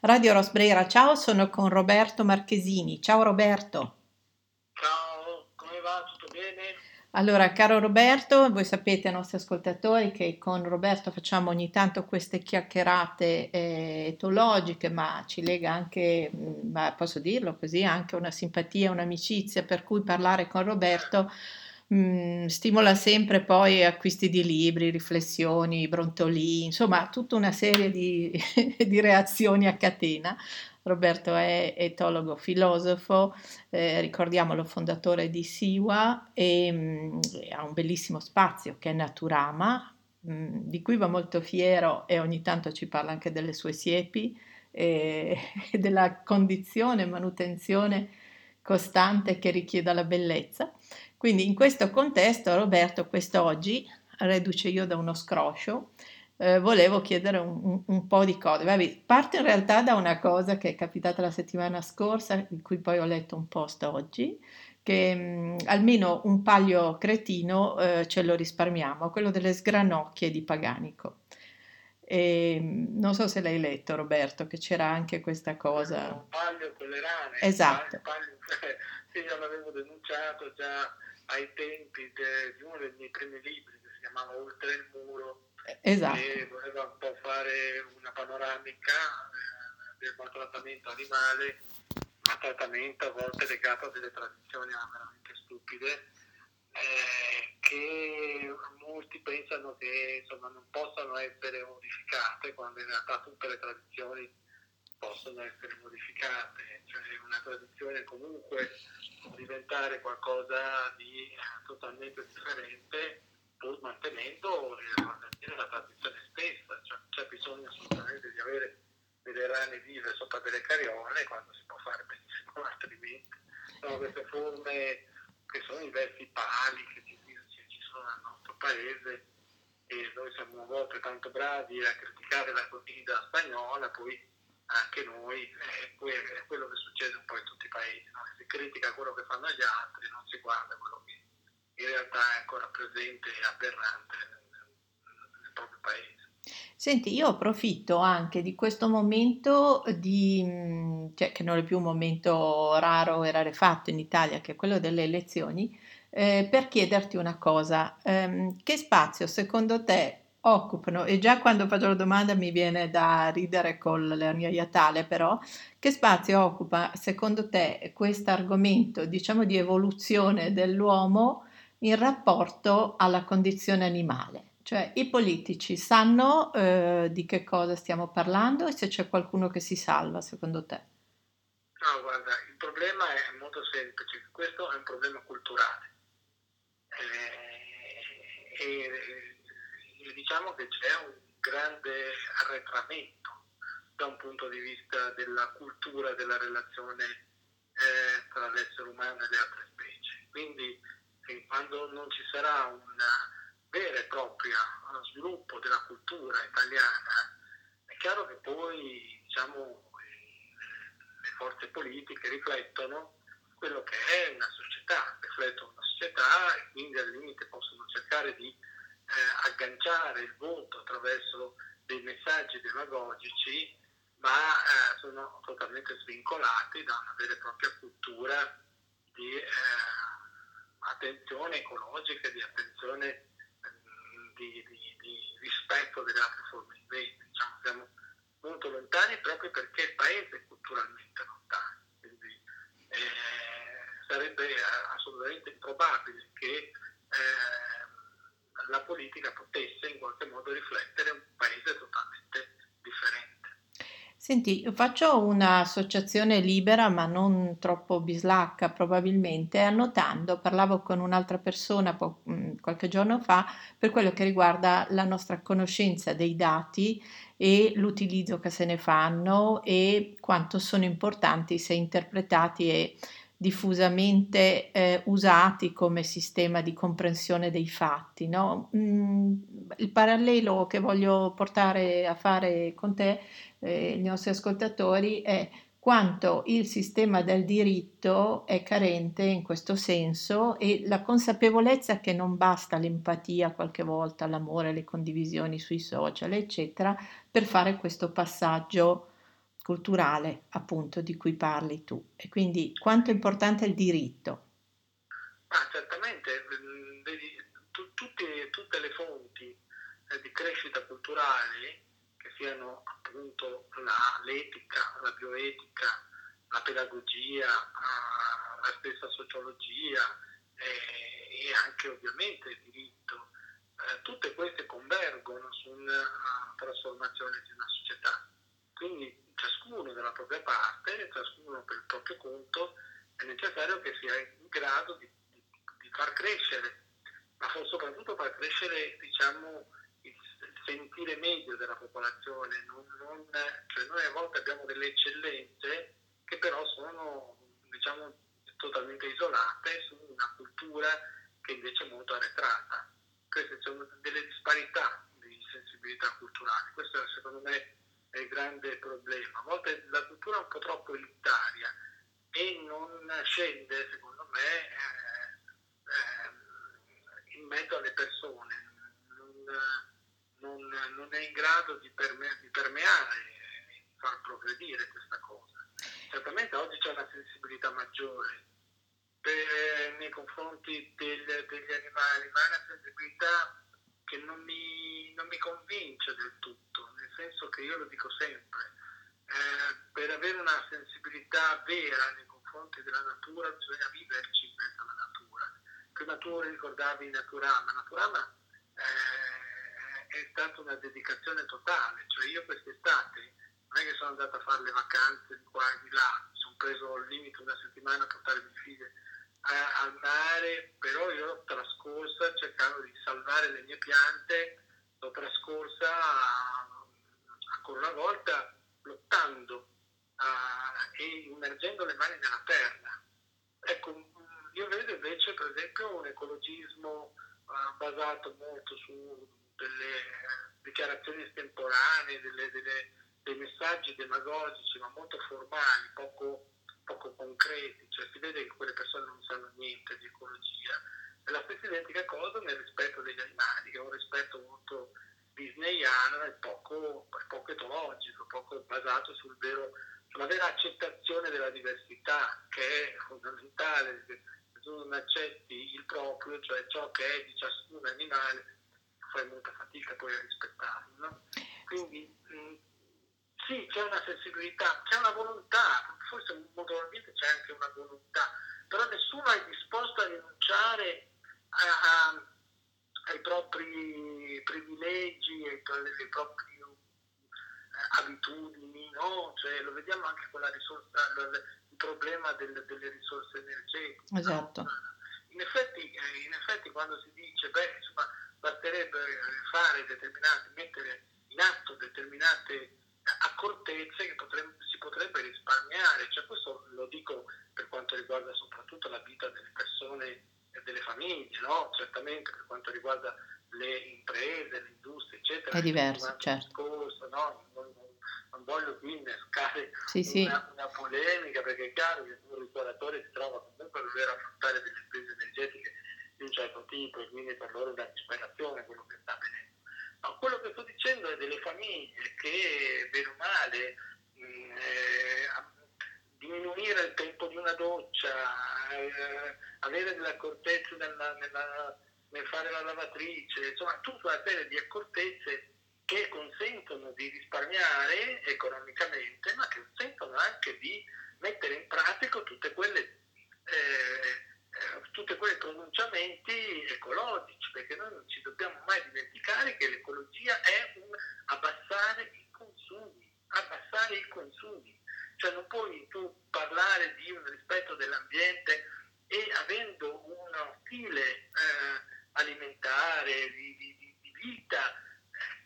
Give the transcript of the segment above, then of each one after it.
Radio Rosbrera, ciao, sono con Roberto Marchesini. Ciao Roberto. Ciao, come va? Tutto bene? Allora, caro Roberto, voi sapete, nostri ascoltatori, che con Roberto facciamo ogni tanto queste chiacchierate eh, etologiche, ma ci lega anche, mm, ma posso dirlo così, anche una simpatia, un'amicizia, per cui parlare con Roberto mh, mm, stimola sempre poi acquisti di libri, riflessioni, brontolì, insomma tutta una serie di, di reazioni a catena. Roberto è etologo filosofo, eh, ricordiamolo fondatore di Siwa e mh, mm, ha un bellissimo spazio che è Naturama, mh, mm, di cui va molto fiero e ogni tanto ci parla anche delle sue siepi e, e della condizione, manutenzione costante che richieda la bellezza. Quindi in questo contesto, Roberto, quest'oggi, reduce io da uno scroscio, eh, volevo chiedere un, un, un, po' di cose. Vabbè, parte in realtà da una cosa che è capitata la settimana scorsa, di cui poi ho letto un post oggi, che mh, mm, almeno un paglio cretino eh, ce lo risparmiamo, quello delle sgranocchie di Paganico. E, mm, non so se l'hai letto Roberto, che c'era anche questa cosa. Un paglio con le rane. Esatto. Paglio, sì, io l'avevo denunciato già ai tempi de, di uno dei miei primi libri che si chiamava Oltre il muro esatto. e voleva un po' fare una panoramica eh, del maltrattamento animale, maltrattamento a volte legato a delle tradizioni veramente stupide eh, che molti pensano che insomma, non possano essere modificate quando in realtà tutte le tradizioni possono essere modificate, cioè una tradizione comunque può diventare qualcosa di eh, totalmente differente pur mantenendo la tradizione stessa, cioè c'è bisogno assolutamente di avere delle rane vive sopra delle cariole quando si può fare benissimo altrimenti. Sono queste forme che sono i vecchi pali che ci, ci sono nel nostro paese e noi siamo a volte tanto bravi a criticare la guida spagnola, poi anche noi, è quello che succede un po' in tutti i paesi, no? si critica quello che fanno gli altri, non si guarda quello che in realtà è ancora presente e aberrante nel proprio paese. Senti, io approfitto anche di questo momento di, cioè, che non è più un momento raro e rarefatto in Italia, che è quello delle elezioni, eh, per chiederti una cosa. Eh, che spazio secondo te occupano, e già quando faccio la domanda mi viene da ridere con l'ernia iatale, però, che spazio occupa secondo te questo argomento, diciamo, di evoluzione dell'uomo in rapporto alla condizione animale? Cioè i politici sanno eh, di che cosa stiamo parlando e se c'è qualcuno che si salva secondo te? No, guarda, il problema è molto semplice, questo è un problema culturale. Eh, e diciamo che c'è un grande arretramento da un punto di vista della cultura della relazione eh, tra l'essere umano e le altre specie. Quindi eh, quando non ci sarà un vero e proprio sviluppo della cultura italiana, è chiaro che poi diciamo, le forze politiche riflettono quello che è una società, riflettono una società e quindi al limite possono cercare di eh, agganciare il voto attraverso dei messaggi demagogici, ma eh, sono totalmente svincolati da una vera e propria cultura di eh, attenzione ecologica, di attenzione mm, di, di, di, rispetto delle altre forme di vita. Diciamo, siamo molto lontani proprio perché il paese è culturalmente lontano. Quindi eh, sarebbe eh, assolutamente improbabile che eh, la politica potesse in qualche modo riflettere un paese totalmente differente. Senti, faccio un'associazione libera ma non troppo bislacca probabilmente, annotando, parlavo con un'altra persona po- mm, qualche giorno fa per quello che riguarda la nostra conoscenza dei dati e l'utilizzo che se ne fanno e quanto sono importanti se interpretati e diffusamente eh, usati come sistema di comprensione dei fatti. No? Mm, il parallelo che voglio portare a fare con te, eh, i nostri ascoltatori, è quanto il sistema del diritto è carente in questo senso e la consapevolezza che non basta l'empatia qualche volta, l'amore, le condivisioni sui social, eccetera, per fare questo passaggio culturale, appunto, di cui parli tu. E quindi quanto è importante il diritto? Ah, certamente, mm, tutte, tutte le fonti eh, di crescita culturale, che siano appunto la, l'etica, la bioetica, la pedagogia, uh, la stessa sociologia eh, e anche ovviamente il diritto, eh, tutte queste convergono su una uh, trasformazione di una società. Quindi ciascuno dalla propria parte, ciascuno per il proprio conto, è necessario che sia in grado di, di, di far crescere, ma soprattutto far crescere diciamo, il, sentire medio della popolazione. Non, non, cioè noi a volte abbiamo delle eccellenze che però sono diciamo, totalmente isolate su una cultura che invece è molto arretrata. Queste sono delle disparità di sensibilità culturale. Questo secondo me è il grande problema. A volte la cultura è un po' troppo elitaria e non scende, secondo me, eh, eh, in mezzo alle persone, non, non, non è in grado di, perme- di permeare di far progredire questa cosa. Certamente oggi c'è una sensibilità maggiore per, nei confronti del, degli animali, ma è una sensibilità che non mi, non mi convince del tutto, senso che io lo dico sempre, eh, per avere una sensibilità vera nei confronti della natura bisogna viverci in mezzo alla natura. Prima tu ricordavi Naturama, Naturama eh, è stata una dedicazione totale, cioè io quest'estate non è che sono andato a fare le vacanze di qua e di là, sono preso al limite una settimana a portare mie figlie al mare, però io l'ho trascorsa cercando di salvare le mie piante, l'ho trascorsa ancora una volta lottando uh, e immergendo le mani nella terra. Ecco, io vedo invece per esempio un ecologismo uh, basato molto su delle dichiarazioni estemporanee, delle, delle, dei messaggi demagogici ma molto formali, poco poco concreti, cioè si vede che quelle persone non sanno niente di ecologia. È la stessa identica cosa nel rispetto degli animali, che è un rispetto molto disneyano e poco, poco poco basato sul vero, sulla vera accettazione della diversità, che è fondamentale, se tu non accetti il proprio, cioè ciò che è di ciascun animale, fai molta fatica poi a rispettarlo. No? Quindi mh, sì, c'è una sensibilità, c'è una volontà, forse molto probabilmente c'è anche una volontà, però nessuno è disposto a rinunciare a, a, ai propri privilegi, ai, ai propri eh, abitudini, no? cioè, lo vediamo anche con la risorsa, il problema del, delle risorse energetiche. Esatto. No? In, effetti, eh, in effetti quando si dice, beh, insomma, basterebbe fare determinate, mettere in atto determinate accortezze che potrebbe, si potrebbe risparmiare, cioè questo lo dico per quanto riguarda soprattutto la vita delle persone e delle famiglie, no? certamente per quanto riguarda le imprese, le industrie, eccetera. È diverso, certo. Discorso, no? non, non, voglio qui innescare sì, una, sì. una, polemica perché è chiaro che un ristoratore si trova comunque a dover affrontare delle spese energetiche di un certo tipo e quindi per loro è una disperazione quello che sta avvenendo No, quello che sto dicendo è delle famiglie che, bene o male, mh, mm, eh, diminuire il tempo di una doccia, eh, avere delle accortezze nella, nella, nel fare la lavatrice, insomma tutta una serie di accortezze che consentono di risparmiare economicamente, ma che consentono anche di mettere in pratica tutte quelle eh, tutti quei pronunciamenti ecologici, perché noi non ci dobbiamo mai dimenticare che l'ecologia è un abbassare i consumi, abbassare i consumi. Cioè non puoi tu parlare di un rispetto dell'ambiente e avendo uno stile eh, alimentare, di, di, di vita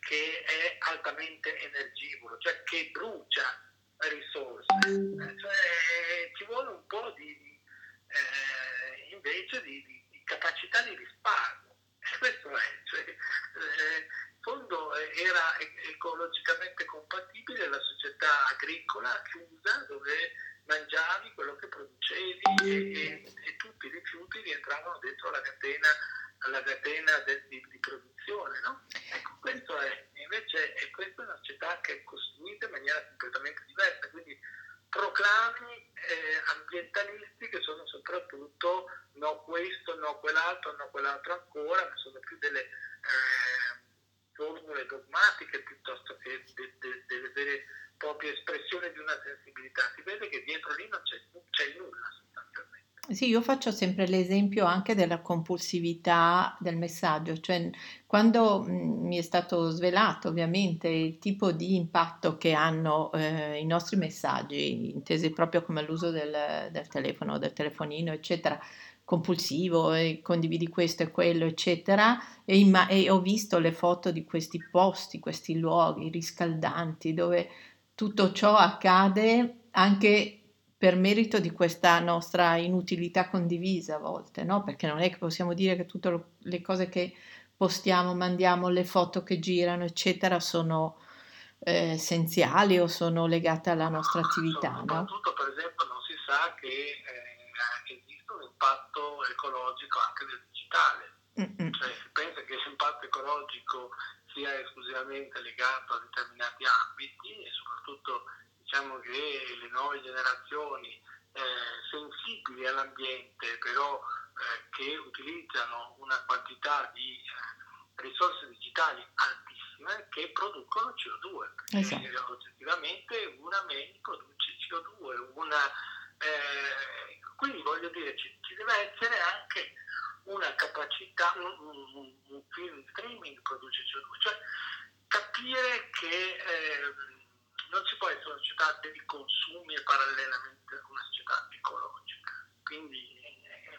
che è altamente energivoro, cioè che brucia risorse. Eh, cioè, ci vuole un po' di, eh, invece di, di, di, capacità di risparmio. E questo è, cioè, eh, in fondo era ecologicamente compatibile la società agricola chiusa dove mangiavi quello che producevi e, e, e tutti i rifiuti rientravano dentro la catena, la catena de, di, di, produzione. No? Ecco, questo è, invece è questa una società che è costruita in maniera completamente diversa. Quindi ambientalisti che sono soprattutto no questo, no quell'altro, no quell'altro ancora, ma sono più delle eh, formule dogmatiche piuttosto che de, de, delle vere e proprie espressioni di una sensibilità. Si vede che dietro lì non c'è, non c'è nulla sostanzialmente. Sì, io faccio sempre l'esempio anche della compulsività del messaggio, cioè quando mh, mi è stato svelato ovviamente il tipo di impatto che hanno eh, i nostri messaggi, intesi proprio come l'uso del, del telefono, del telefonino, eccetera, compulsivo, e condividi questo e quello, eccetera, e, imma- e ho visto le foto di questi posti, questi luoghi riscaldanti dove tutto ciò accade anche per merito di questa nostra inutilità condivisa a volte, no? Perché non è che possiamo dire che tutte le cose che postiamo, mandiamo, le foto che girano, eccetera, sono eh, essenziali o sono legate alla nostra attività, Soprattutto, no? per esempio, non si sa che eh, esiste un impatto ecologico anche del digitale. Mm-mm. Cioè, si pensa che l'impatto ecologico sia esclusivamente legato a determinati ambiti e soprattutto diciamo che le nuove generazioni eh, sensibili all'ambiente, però eh, che utilizzano una quantità di eh, risorse digitali altissime che producono CO2. Esatto. oggettivamente una mail produce CO2, una, eh, quindi voglio dire ci, ci, deve essere anche una capacità, un, un, un film streaming produce CO2, cioè capire che ehm, non si può essere una società dei consumi e parallelamente una società ecologica. Quindi eh,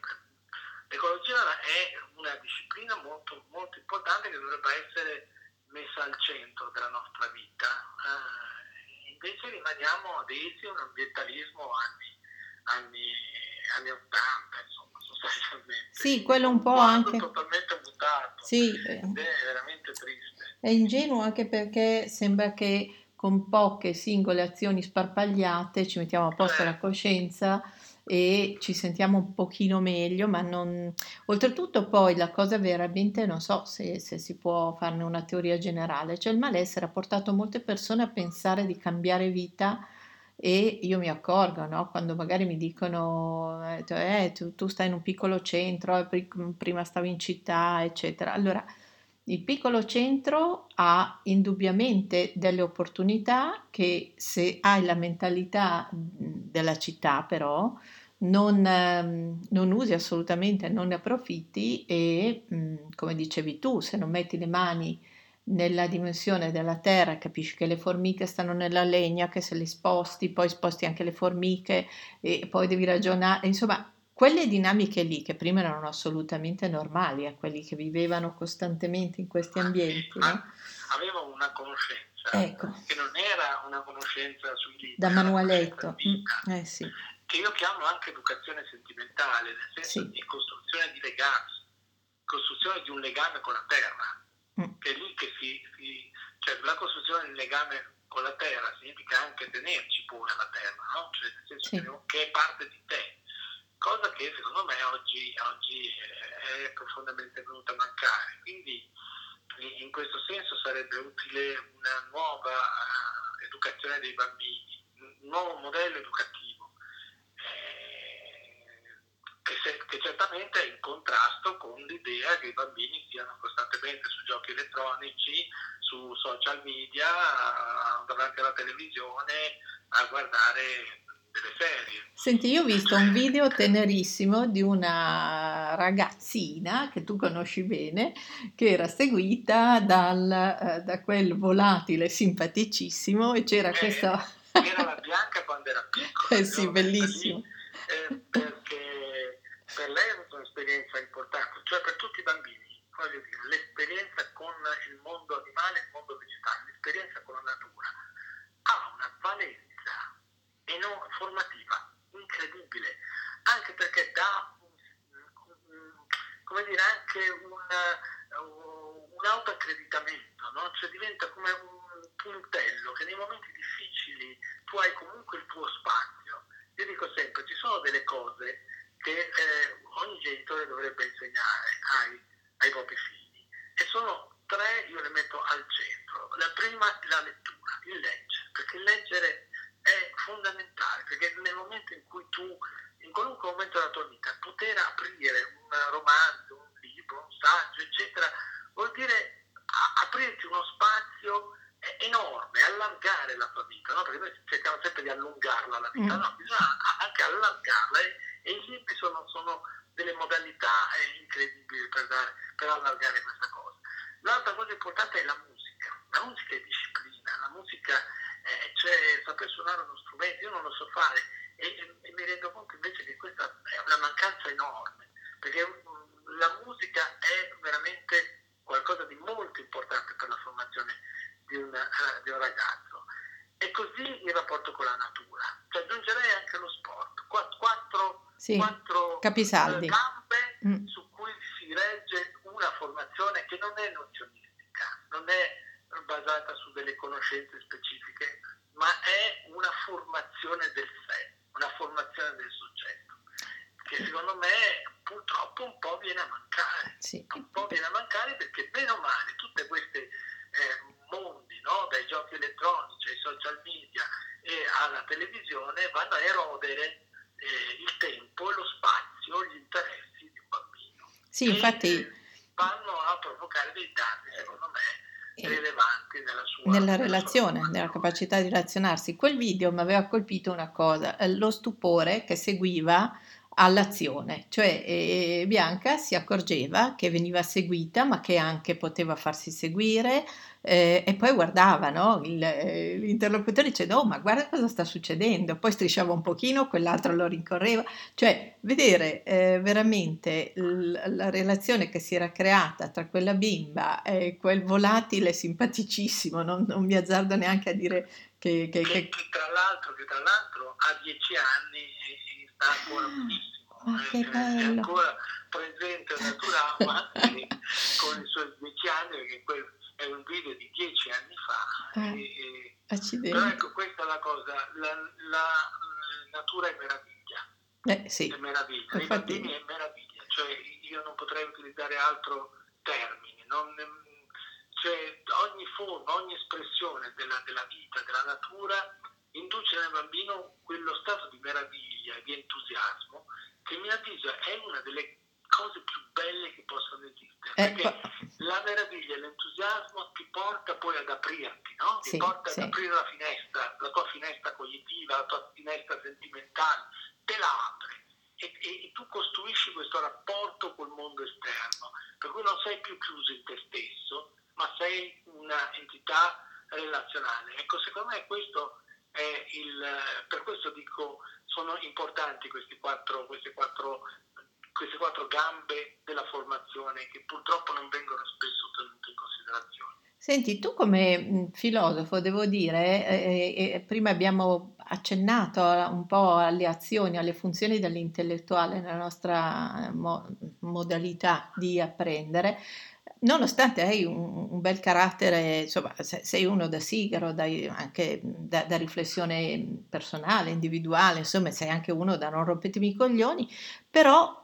l'ecologia è una disciplina molto, molto importante che dovrebbe essere messa al centro della nostra vita. Eh, invece rimaniamo adesi a un ambientalismo anni, anni, anni 80, insomma, sostanzialmente. Sì, quello un po' anche... totalmente mutato. Sì. Ed è veramente triste. È ingenuo anche perché sembra che con poche singole azioni sparpagliate ci mettiamo a posto la coscienza e ci sentiamo un pochino meglio, ma non... Oltretutto poi la cosa veramente, non so se, se, si può farne una teoria generale, cioè il malessere ha portato molte persone a pensare di cambiare vita e io mi accorgo, no? quando magari mi dicono, eh, eh tu, tu, stai in un piccolo centro, prima stavi in città, eccetera. Allora, il piccolo centro ha indubbiamente delle opportunità che se hai la mentalità della città però non, ehm, non usi assolutamente, non ne approfitti e come dicevi tu, se non metti le mani nella dimensione della terra, capisci che le formiche stanno nella legna, che se le sposti, poi sposti anche le formiche e poi devi ragionare, insomma quelle dinamiche lì, che prima erano assolutamente normali a quelli che vivevano costantemente in questi ambienti, no? avevano una conoscenza ecco. che non era una conoscenza sui libri, da manualetto, mm, eh, sì. che io chiamo anche educazione sentimentale, nel senso sì. di costruzione di legami, costruzione di un legame con la terra, mm. che è lì che si, si, cioè la costruzione di un legame con la terra significa anche tenerci pure la terra, no? cioè nel senso sì. che è parte di te cosa che secondo me oggi, oggi è profondamente venuta a mancare. Quindi in questo senso sarebbe utile una nuova uh, educazione dei bambini, un nuovo modello educativo, eh, che, se, che, certamente è in contrasto con l'idea che i bambini siano costantemente su giochi elettronici, su social media, davanti alla televisione, a guardare delle serie. Senti, io ho visto un video tenerissimo di una ragazzina che tu conosci bene, che era seguita dal, eh, da quel volatile simpaticissimo e c'era eh, questa... Era la Bianca quando era piccola. Eh sì, bellissimo. Lì, eh, perché per lei è stata un'esperienza importante, cioè per tutti i bambini, voglio dire, l'esperienza con il mondo animale, il mondo vegetale, l'esperienza con la natura ha una valenza e non formativa, incredibile, anche perché dà come dire, anche un, un autoaccreditamento, no? cioè diventa come un puntello che nei momenti difficili tu hai comunque il tuo spazio. Io dico sempre, ci sono delle cose che eh, ogni genitore dovrebbe insegnare ai, ai propri figli e sono tre, io le metto al centro. La prima è la lettura, il leggere, perché il leggere fondamentale, perché nel momento in cui tu, in qualunque momento della tua vita, poter aprire un romanzo, un libro, un saggio, eccetera, vuol dire aprirti uno spazio enorme, allargare la tua vita, no? perché noi cerchiamo sempre di allungarla la vita, mm. no, bisogna anche allargarla e, i libri sono, sono, delle modalità incredibili per, dare, per allargare questa cosa. L'altra cosa importante è la musica, la musica è disciplina, la musica eh, cioè saper suonare uno strumento, io non lo so fare e, e, e mi rendo conto invece che questa è una mancanza enorme, perché la musica è veramente qualcosa di molto importante per la formazione di un, uh, di un ragazzo. E così il rapporto con la natura. Cioè, aggiungerei anche lo sport. Quattro, quattro, sì, quattro capisaldi. gambe mm. su cui si regge una formazione che non è nozionistica, non è basata su delle conoscenze specifiche, ma è una formazione del sé, una formazione del soggetto, che secondo me purtroppo un po' viene a mancare. Sì. Un po' viene a mancare perché bene o male tutte queste eh, mondi, no? dai giochi elettronici ai social media e alla televisione, vanno a erodere eh, il tempo, lo spazio, gli interessi di un bambino. Sì, e, infatti... Eh, vanno a provocare dei danni, secondo me, rilevanti nella relazione, nella capacità di relazionarsi. Quel video mi aveva colpito una cosa, eh, lo stupore che seguiva all'azione, cioè eh, Bianca si accorgeva che veniva seguita ma che anche poteva farsi seguire eh, e poi guardava no? Il, eh, l'interlocutore diceva oh ma guarda cosa sta succedendo, poi strisciava un pochino, quell'altro lo rincorreva, cioè vedere eh, veramente l- la relazione che si era creata tra quella bimba e quel volatile simpaticissimo, non, non mi azzardo neanche a dire che... che, che... che tra, l'altro, che tra l'altro a dieci anni sta ancora benissimo, ah, eh, è ancora presente Naturama con i suoi dieci anni, perché quel è un video di dieci anni fa. Eh, e, e, però ecco, questa è la cosa, la, la natura è meraviglia. Eh, sì. È meraviglia, i bambini è meraviglia, cioè io non potrei utilizzare altro termine, non, cioè ogni forma, ogni espressione della, della vita, della natura induce nel bambino quello stato di meraviglia e di entusiasmo che a mio avviso è una delle cose più belle che possono esistere. Eh, perché la meraviglia e l'entusiasmo ti porta poi ad aprirti, no? ti sì, porta sì. ad aprire la finestra, la tua finestra cognitiva, la tua finestra sentimentale, te la apre. E, e, e tu costruisci questo rapporto col mondo esterno, per cui non sei più chiuso in te stesso, ma sei un'entità relazionale. Ecco, secondo me questo il, per questo dico sono importanti questi quattro, questi quattro, queste quattro gambe della formazione che purtroppo non vengono spesso tenute in considerazione. Senti, tu come filosofo, devo dire, eh, eh, prima abbiamo accennato un po' alle azioni, alle funzioni dell'intellettuale nella nostra mo- modalità di apprendere, nonostante hai un, un, bel carattere, insomma, sei uno da sigaro, dai, anche da, da, riflessione personale, individuale, insomma, sei anche uno da non rompetemi i coglioni, però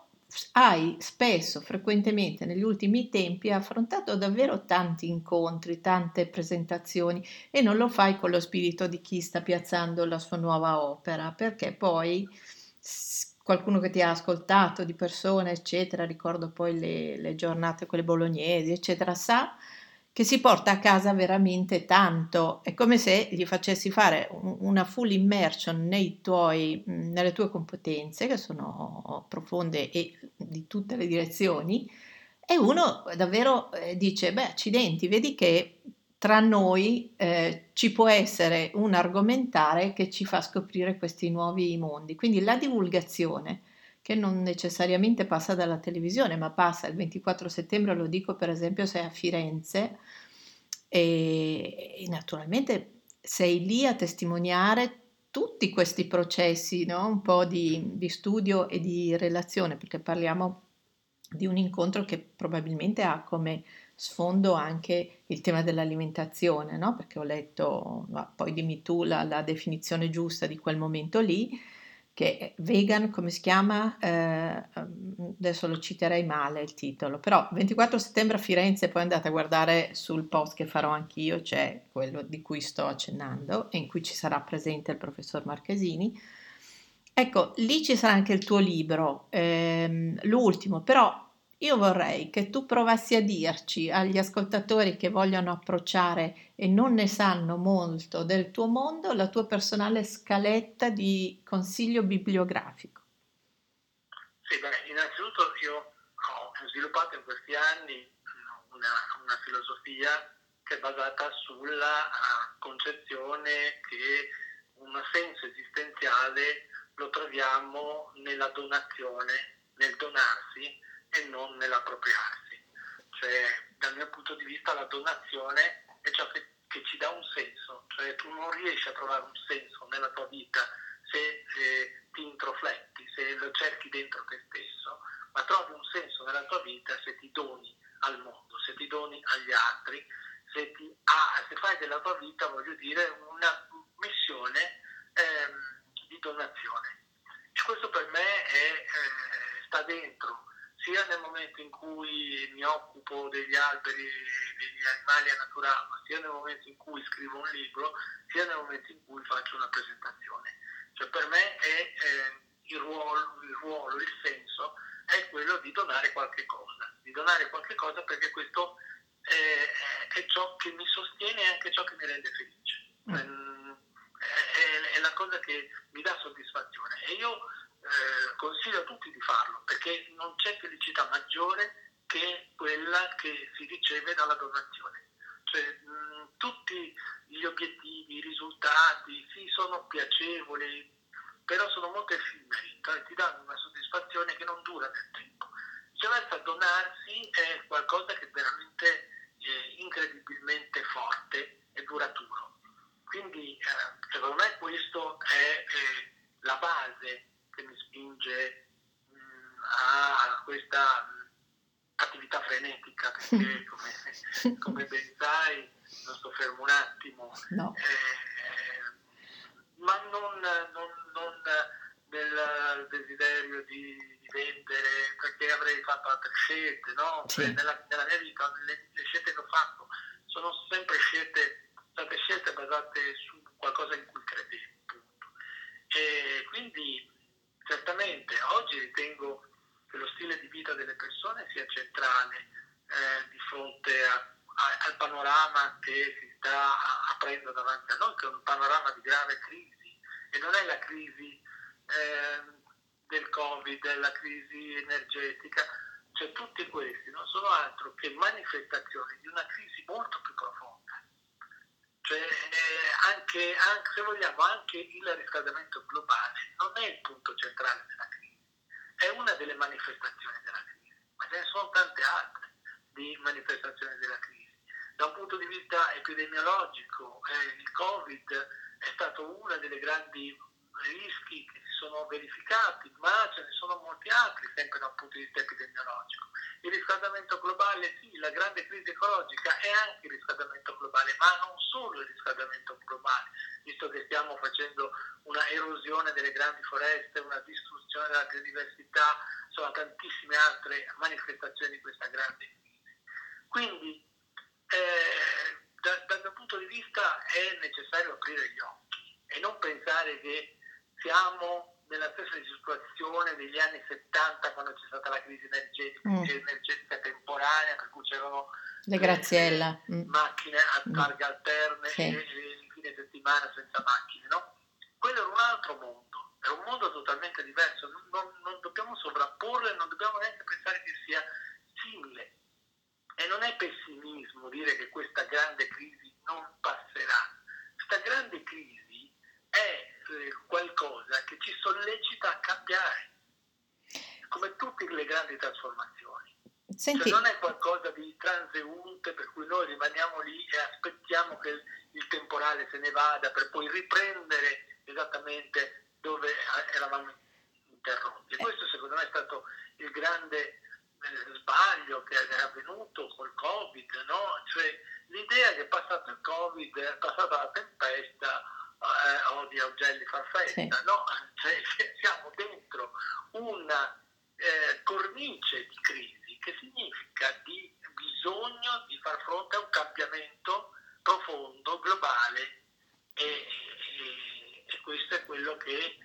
hai spesso, frequentemente negli ultimi tempi affrontato davvero tanti incontri, tante presentazioni e non lo fai con lo spirito di chi sta piazzando la sua nuova opera, perché poi qualcuno che ti ha ascoltato di persone, eccetera, ricordo poi le, le giornate, quelle bolognesi, eccetera, sa che si porta a casa veramente tanto. È come se gli facessi fare una full immersion tuoi, nelle tue competenze, che sono profonde e di tutte le direzioni, e uno davvero eh, dice, beh, accidenti, vedi che tra noi eh, ci può essere un argomentare che ci fa scoprire questi nuovi mondi. Quindi la divulgazione, che non necessariamente passa dalla televisione, ma passa il 24 settembre, lo dico per esempio sei a Firenze e, e naturalmente sei lì a testimoniare tutti questi processi, no? un po' di, di studio e di relazione, perché parliamo di un incontro che probabilmente ha come sfondo anche il tema dell'alimentazione, no? perché ho letto, poi dimmi tu la, la, definizione giusta di quel momento lì, che è vegan, come si chiama? Eh, adesso lo citerei male il titolo, però 24 settembre a Firenze, poi andate a guardare sul post che farò anch'io, c'è quello di cui sto accennando e in cui ci sarà presente il professor Marchesini. Ecco, lì ci sarà anche il tuo libro, ehm, l'ultimo, però io vorrei che tu provassi a dirci agli ascoltatori che vogliono approcciare e non ne sanno molto del tuo mondo la tua personale scaletta di consiglio bibliografico. Sì, beh, innanzitutto io ho sviluppato in questi anni una, una filosofia che è basata sulla uh, concezione che un senso esistenziale lo troviamo nella donazione, nel donarsi e non nell'appropriarsi. Cioè, dal mio punto di vista la donazione è ciò che, che ci dà un senso, cioè tu non riesci a trovare un senso nella tua vita se eh, ti introfletti, se lo cerchi dentro te stesso, ma trovi un senso nella tua vita se ti doni al mondo, se ti doni agli altri, se, ti, ah, se fai della tua vita, voglio dire, una missione ehm, di donazione. E questo per me è, eh, sta dentro sia nel momento in cui mi occupo degli alberi, degli animali a natura, sia nel momento in cui scrivo un libro, sia nel momento in cui faccio una presentazione. Cioè per me è eh, il, ruolo, il ruolo, il senso è quello di donare qualche cosa, di donare qualche cosa perché questo è, è ciò che mi sostiene e anche ciò che mi rende felice. Mm. È, è la cosa che mi dà soddisfazione e io eh, consiglio a tutti di farlo perché non c'è felicità maggiore che quella che si riceve dalla donazione. Cioè, mh, tutti gli obiettivi, i risultati, sì, sono piacevoli, però sono molto effimeri, cioè ti danno una soddisfazione che non dura nel tempo. Viceversa, donarsi è qualcosa che è veramente eh, incredibilmente forte e duraturo. Quindi, eh, secondo me, questo è eh, la base che mi spinge mh, mm, a questa mh, mm, attività frenetica, perché come, come, ben sai, non sto fermo un attimo, no. eh, ma non, non, non nel desiderio di, di, vendere, perché avrei fatto altre scelte, no? Sì. Cioè, nella, nella, mia vita le, le, scelte che ho fatto sono sempre scelte, state scelte basate su qualcosa in cui credevo. E quindi Certamente oggi ritengo che lo stile di vita delle persone sia centrale eh, di fronte a, a, al panorama che si sta aprendo davanti a noi, che è un panorama di grave crisi e non è la crisi eh, del Covid, è la crisi energetica, cioè tutti questi non sono altro che manifestazioni di una crisi molto più profonda. Cioè, eh, anche, anche, se vogliamo, anche il riscaldamento globale non è il punto centrale della crisi, è una delle manifestazioni della crisi, ma ce ne sono tante altre di manifestazioni della crisi. Da un punto di vista epidemiologico, eh, il Covid è stato uno dei grandi rischi che sono verificati, ma ce ne sono molti altri sempre da un punto di vista epidemiologico. Il riscaldamento globale, sì, la grande crisi ecologica è anche il riscaldamento globale, ma non solo il riscaldamento globale, visto che stiamo facendo una erosione delle grandi foreste, una distruzione della biodiversità, sono tantissime altre manifestazioni di questa grande crisi. Quindi, eh, da, dal mio punto di vista è necessario aprire gli occhi e non pensare che siamo nella stessa situazione degli anni 70 quando c'è stata la crisi energetica, mm. energetica temporanea per cui c'erano le graziella mm. macchine a mm. targhe alterne sì. e, e il fine settimana senza macchine no? quello era un altro mondo era un mondo totalmente diverso non, non, non dobbiamo sovrapporlo e non dobbiamo neanche pensare che sia simile e non è pessimismo dire che questa grande crisi non passerà questa grande crisi è qualcosa che ci sollecita a cambiare, come tutte le grandi trasformazioni. Senti. Cioè non è qualcosa di transeunte per cui noi rimaniamo lì e aspettiamo che il temporale se ne vada per poi riprendere esattamente dove eravamo interrotti. E questo secondo me è stato il grande eh, sbaglio che è avvenuto col Covid, no? cioè l'idea che è passato il Covid, è passata la tempesta, eh, odia Augelli fa festa, sì. no? Cioè, siamo dentro una eh, cornice di crisi che significa di bisogno di far fronte a un cambiamento profondo, globale e, e, e questo è quello che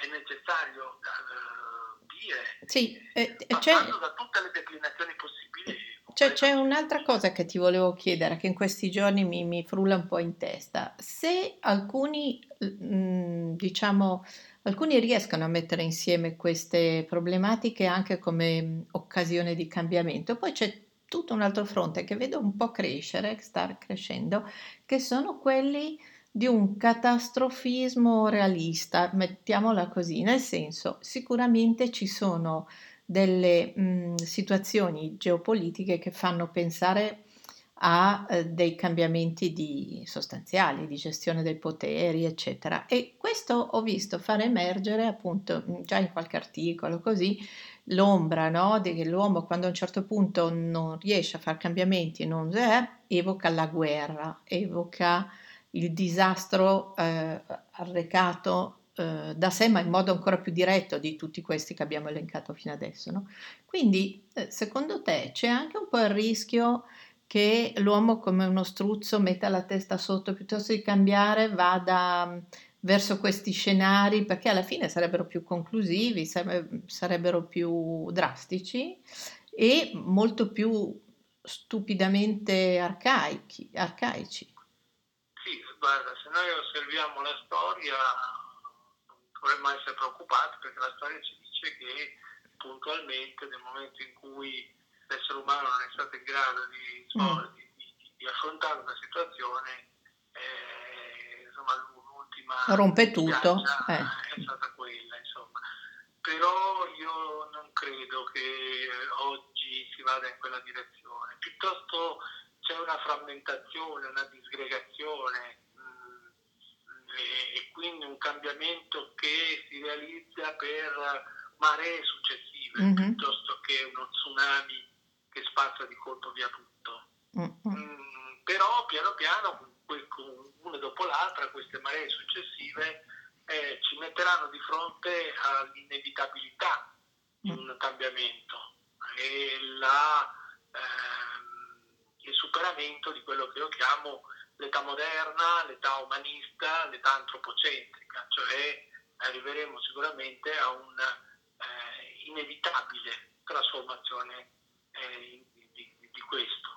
è necessario uh, dire, sì, eh, passando da tutte le declinazioni possibili. C'è, c'è, un'altra cosa che ti volevo chiedere, che in questi giorni mi, mi frulla un po' in testa. Se alcuni, mh, mm, diciamo, alcuni riescono a mettere insieme queste problematiche anche come mm, occasione di cambiamento, poi c'è tutto un altro fronte che vedo un po' crescere, sta crescendo, che sono quelli di un catastrofismo realista, mettiamola così, nel senso sicuramente ci sono delle mh, situazioni geopolitiche che fanno pensare a eh, dei cambiamenti di, sostanziali di gestione dei poteri, eccetera. E questo ho visto far emergere appunto già in qualche articolo così l'ombra no? dell'uomo quando a un certo punto non riesce a fare cambiamenti, non è, evoca la guerra, evoca il disastro eh, arrecato eh, da sé, ma in modo ancora più diretto di tutti questi che abbiamo elencato fino adesso. No? Quindi, eh, secondo te, c'è anche un po' il rischio che l'uomo come uno struzzo metta la testa sotto piuttosto di cambiare, vada verso questi scenari perché alla fine sarebbero più conclusivi, sarebbero più drastici e molto più stupidamente arcaici. arcaici. Sì, guarda, se noi osserviamo la storia dovremmo essere preoccupati perché la storia ci dice che puntualmente nel momento in cui l'essere umano non è stato in grado di, mm. di, di, di affrontare una situazione, eh, insomma, l'ultima rompe tutto eh. è stata quella, insomma. Però io non credo che oggi si vada in quella direzione, piuttosto c'è una frammentazione, una disgregazione e, e quindi un cambiamento che si realizza per maree successive mm-hmm. piuttosto che uno tsunami che spazza di colpo via tutto. Mm-hmm. Mm, però piano piano una dopo l'altra queste maree successive eh, ci metteranno di fronte all'inevitabilità di un mm. cambiamento e la, eh, il superamento di quello che io chiamo l'età moderna, l'età umanista, l'età antropocentrica, cioè arriveremo sicuramente a un'inevitabile eh, trasformazione eh, di, di, questo.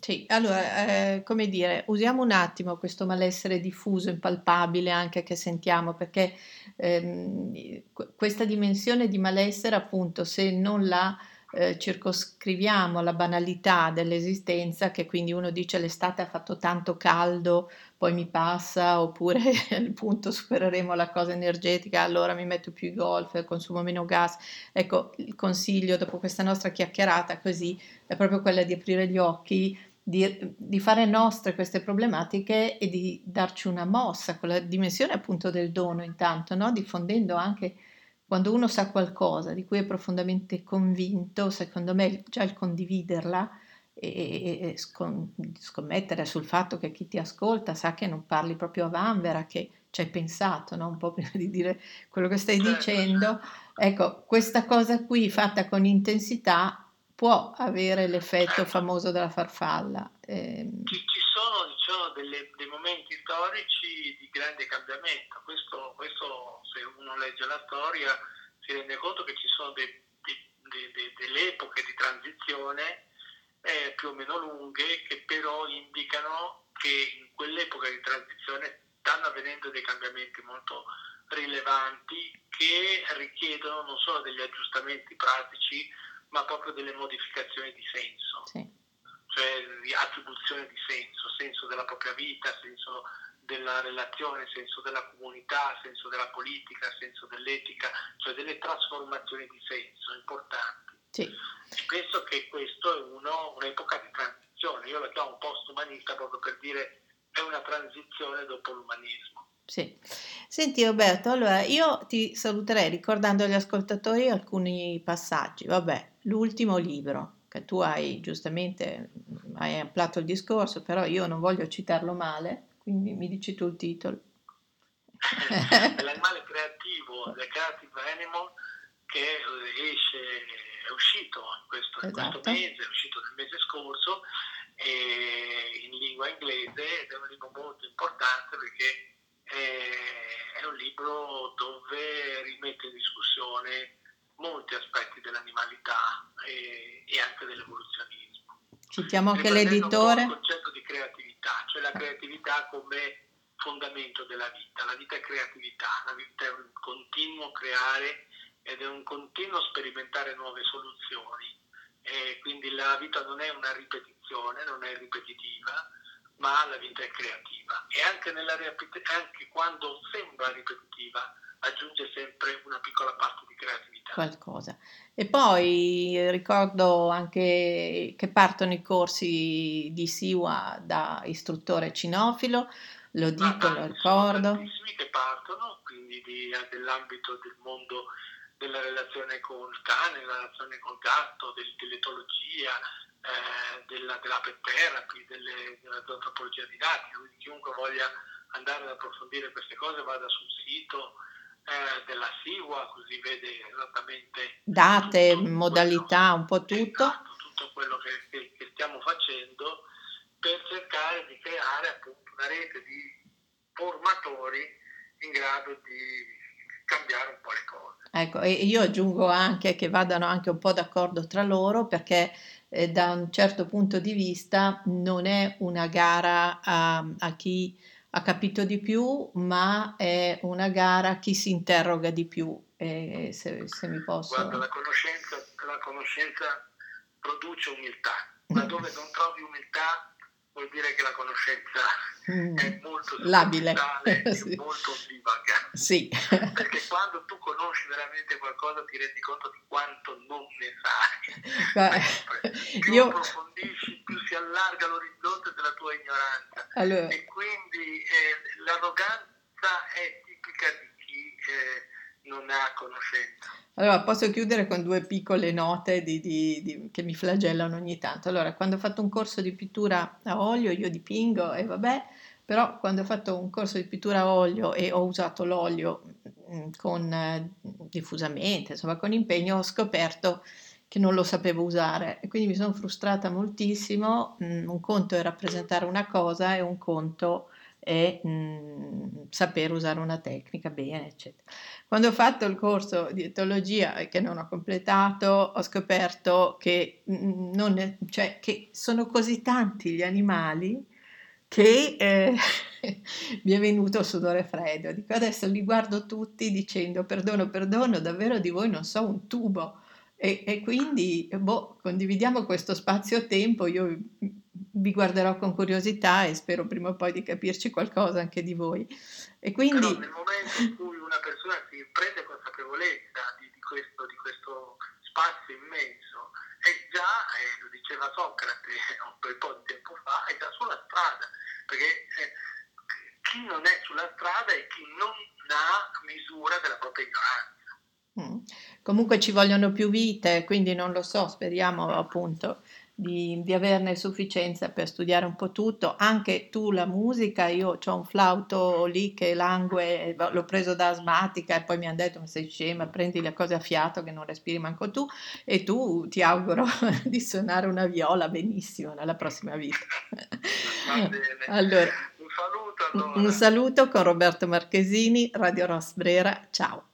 Sì, allora, eh, come dire, usiamo un attimo questo malessere diffuso, impalpabile anche che sentiamo, perché ehm, questa dimensione di malessere, appunto, se non la eh, circoscriviamo alla banalità dell'esistenza, che quindi uno dice l'estate ha fatto tanto caldo, poi mi passa, oppure appunto supereremo la cosa energetica, allora mi metto più golf, consumo meno gas. Ecco, il consiglio dopo questa nostra chiacchierata così è proprio quella di aprire gli occhi. Di, di, fare nostre queste problematiche e di darci una mossa con la dimensione appunto del dono intanto, no? diffondendo anche quando uno sa qualcosa di cui è profondamente convinto, secondo me già il condividerla e, e scommettere sul fatto che chi ti ascolta sa che non parli proprio a vanvera, che ci hai pensato no? un po' prima di dire quello che stai certo, dicendo. Ecco, questa cosa qui fatta con intensità può avere l'effetto famoso della farfalla. Eh, ci, ci, sono, diciamo, delle, dei momenti storici di grande cambiamento. Questo, questo, se uno legge la storia, si rende conto che ci sono dei, dei, dei, delle epoche di transizione eh, più o meno lunghe che però indicano che in quell'epoca di transizione stanno avvenendo dei cambiamenti molto rilevanti che richiedono non solo degli aggiustamenti pratici, ma proprio delle modificazioni di senso, sì. cioè di attribuzione di senso, senso della propria vita, senso della relazione, senso della comunità, senso della politica, senso dell'etica, cioè delle trasformazioni di senso importanti. Sì. Penso che questo è uno, un'epoca di transizione, io la chiamo post-umanista proprio per dire è una transizione dopo l'umanismo. Sì. Senti Roberto, allora io ti saluterei ricordando agli ascoltatori alcuni passaggi. Vabbè, l'ultimo libro che tu hai giustamente hai ampliato il discorso, però io non voglio citarlo male, quindi mi dici tu il titolo. L'animale creativo, The Creative Animal, che esce, è uscito in questo, esatto. in questo mese, è uscito nel mese scorso in lingua inglese ed è un libro molto importante perché è, è un libro dove rimette in discussione molti aspetti dell'animalità e, e anche dell'evoluzionismo. Citiamo anche l'editore. Il concetto di creatività, cioè la creatività come fondamento della vita. La vita è creatività, la vita è un continuo creare ed è un continuo sperimentare nuove soluzioni. E quindi la vita non è una ripetizione, non è ripetitiva, ma la vita è creativa. E anche, nella, anche quando sembra ripetitiva, aggiunge sempre una piccola parte di creatività. Qualcosa. E poi ricordo anche che partono i corsi di Siwa da istruttore cinofilo, lo dico, lo ricordo. Sono tantissimi che partono, quindi di, dell'ambito del mondo della relazione con il cane, della relazione col gatto, del, dell'etologia, eh, della, della pet delle, dell'antropologia didattica, quindi chiunque voglia andare ad approfondire queste cose vada sul sito eh, della SIWA, così vede esattamente date, tutto, modalità, quello, un po' tutto. Esatto, tutto quello che, che, che, stiamo facendo per cercare di creare appunto una rete di formatori in grado di cambiare un po' le cose. Ecco, e io aggiungo anche che vadano anche un po' d'accordo tra loro perché eh, da un certo punto di vista non è una gara a, a chi ha capito di più, ma è una gara a chi si interroga di più. Eh, se, se, mi posso... Guarda, la conoscenza, la conoscenza produce umiltà, ma dove non trovi umiltà vuol dire che la conoscenza mm. è molto labile, sì. molto ondivaga. Sì. Perché quando tu conosci veramente qualcosa ti rendi conto di quanto non ne sai. più Io... approfondisci, più si allarga l'orizzonte della tua ignoranza. Allora... E quindi eh, l'arroganza è tipica di chi eh, non ha conoscenza. Allora, posso chiudere con due piccole note di, di, di, che mi flagellano ogni tanto. Allora, quando ho fatto un corso di pittura a olio, io dipingo e vabbè, però quando ho fatto un corso di pittura a olio e ho usato l'olio mm, con eh, diffusamente, insomma con impegno, ho scoperto che non lo sapevo usare e quindi mi sono frustrata moltissimo. Mm, un conto è rappresentare una cosa e un conto è mh, mm, saper usare una tecnica bene, eccetera. Quando ho fatto il corso di etologia che non ho completato, ho scoperto che, mh, mm, è, cioè, che sono così tanti gli animali che eh, mi è venuto sudore freddo. Dico adesso li guardo tutti dicendo perdono, perdono, davvero di voi non so un tubo. E, e quindi boh, condividiamo questo spazio-tempo, io vi guarderò con curiosità e spero prima o poi di capirci qualcosa anche di voi. E quindi... Però nel momento in cui una persona si prende consapevolezza di, di, questo, di questo, spazio immenso, è già, eh, lo diceva Socrate un bel po' di tempo fa, è già sulla strada, perché eh, chi non è sulla strada è chi non ha misura della propria ignoranza. Mm. Comunque ci vogliono più vite, quindi non lo so, speriamo appunto di, di, averne sufficienza per studiare un po' tutto, anche tu la musica, io ho un flauto lì che langue, l'ho preso da asmatica e poi mi hanno detto ma sei scema, prendi le cose a fiato che non respiri manco tu e tu ti auguro di suonare una viola benissimo nella prossima vita. allora, un saluto allora. Un saluto con Roberto Marchesini, Radio Ross Brera, ciao.